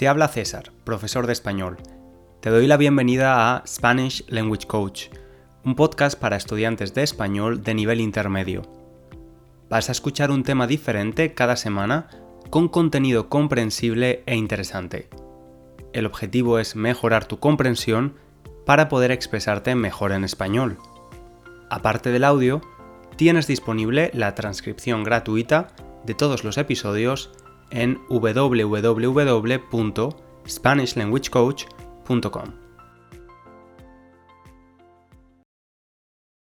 Te habla César, profesor de español. Te doy la bienvenida a Spanish Language Coach, un podcast para estudiantes de español de nivel intermedio. Vas a escuchar un tema diferente cada semana con contenido comprensible e interesante. El objetivo es mejorar tu comprensión para poder expresarte mejor en español. Aparte del audio, tienes disponible la transcripción gratuita de todos los episodios en www.spanishlanguagecoach.com.